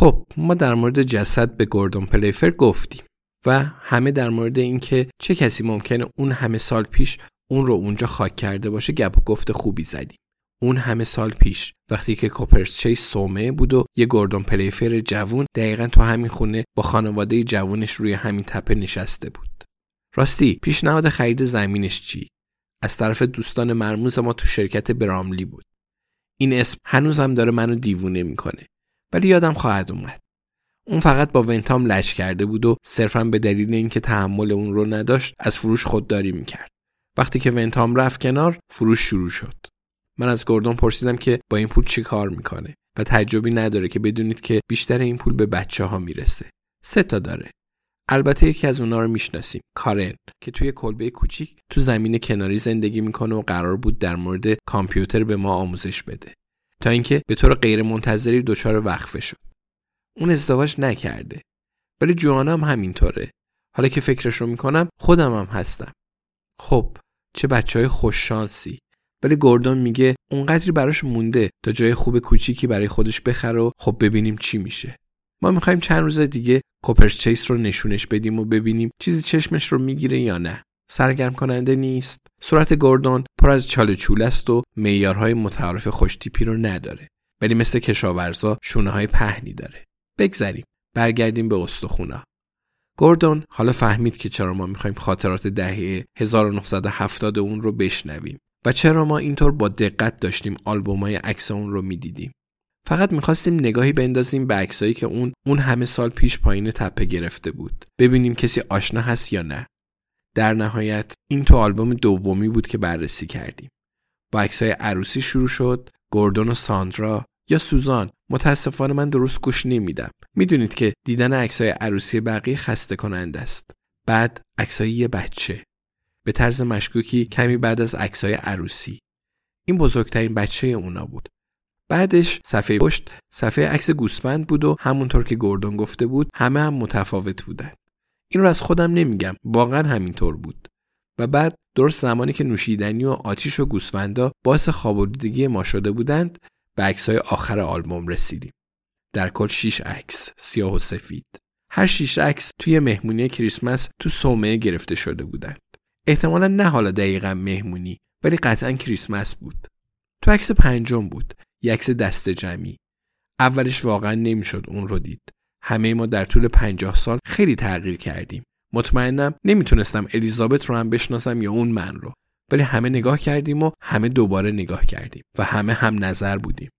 خب ما در مورد جسد به گوردون پلیفر گفتیم و همه در مورد اینکه چه کسی ممکنه اون همه سال پیش اون رو اونجا خاک کرده باشه گپ و گفت خوبی زدیم. اون همه سال پیش وقتی که کوپرس چیس سومه بود و یه گوردون پلیفر جوون دقیقا تو همین خونه با خانواده جوونش روی همین تپه نشسته بود. راستی پیشنهاد خرید زمینش چی؟ از طرف دوستان مرموز ما تو شرکت براملی بود. این اسم هنوزم داره منو دیوونه می‌کنه. ولی یادم خواهد اومد. اون فقط با ونتام لش کرده بود و صرفا به دلیل اینکه تحمل اون رو نداشت از فروش خودداری می‌کرد. وقتی که ونتام رفت کنار فروش شروع شد. من از گوردون پرسیدم که با این پول چی کار می‌کنه و تعجبی نداره که بدونید که بیشتر این پول به بچه ها می‌رسه. سه تا داره. البته یکی از اونا رو می‌شناسیم کارن که توی کلبه کوچیک تو زمین کناری زندگی می‌کنه و قرار بود در مورد کامپیوتر به ما آموزش بده تا اینکه به طور غیر منتظری دچار وقفه شد. اون ازدواج نکرده. ولی جوانا هم همینطوره. حالا که فکرش رو می‌کنم خودم هم هستم. خب چه بچه های خوششانسی. ولی گوردون میگه اونقدری براش مونده تا جای خوب کوچیکی برای خودش بخره و خب ببینیم چی میشه. ما می‌خوایم چند روز دیگه کوپرس چیس رو نشونش بدیم و ببینیم چیزی چشمش رو می‌گیره یا نه. سرگرم کننده نیست. صورت گوردون پر از چاله چول است و معیارهای متعارف خوشتیپی رو نداره. ولی مثل کشاورزا شونه های پهنی داره. بگذریم. برگردیم به استخونا. گوردون حالا فهمید که چرا ما می‌خوایم خاطرات دهه 1970 اون رو بشنویم و چرا ما اینطور با دقت داشتیم آلبومای عکس اون رو می‌دیدیم. فقط می‌خواستیم نگاهی بندازیم به عکسایی که اون اون همه سال پیش پایین تپه گرفته بود. ببینیم کسی آشنا هست یا نه. در نهایت این تو آلبوم دومی بود که بررسی کردیم. با عکسای عروسی شروع شد گوردون و ساندرا یا سوزان متاسفانه من درست گوش نمیدم. می‌دونید که دیدن عکسای عروسی بقیه خسته کننده است. بعد عکسای یه بچه. به طرز مشکوکی کمی بعد از عکسای عروسی. این بزرگترین بچه اونا بود. بعدش صفحه پشت صفحه عکس گوسفند بود و همونطور که گوردون گفته بود همه هم متفاوت بودن این رو از خودم نمیگم. واقعا همینطور بود. و بعد درست زمانی که نوشیدنی و آتیش و گوسفندا باعث خوابالودگی ما شده بودند به عکسای آخر آلبوم رسیدیم. در کل 6 عکس سیاه و سفید. هر شیش عکس توی مهمونی کریسمس تو صومعه گرفته شده بودند. احتمالا نه حالا دقیقا مهمونی ولی قطعا کریسمس بود. تو عکس پنجم بود یک عکس دست جمعی. اولش واقعا نمی‌شد اون رو دید. همه ما در طول پنجاه سال خیلی تغییر کردیم. مطمئنم نمی‌تونستم الیزابت رو هم بشناسم یا اون من رو. ولی همه نگاه کردیم و همه دوباره نگاه کردیم و همه هم نظر بودیم.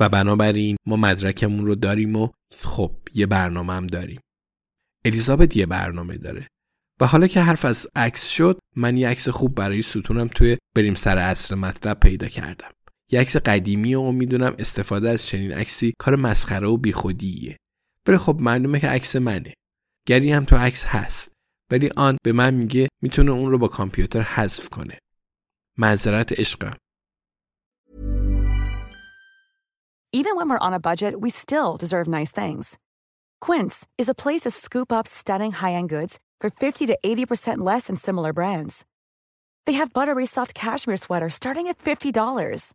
و بنابراین ما مدرکمون رو داریم و خب یه برنامه هم داریم. الیزابت یه برنامه داره. و حالا که حرف از عکس شد من یه عکس خوب برای ستونم توی بریم سر اصل مطلب پیدا کردم. یه عکس قدیمی و می‌دونم استفاده از چنین عکسی کار مسخره و بیخودیه ولی خب معلومه که عکس منه گری هم تو عکس هست ولی آن به من میگه می‌تونه اون رو با کامپیوتر حذف کنه معذرت عشقم Even when we're on a budget, we still deserve nice things. Quince is a place to scoop up stunning high-end goods for 50 to 80% less than similar brands. They have buttery soft cashmere sweaters starting at $50,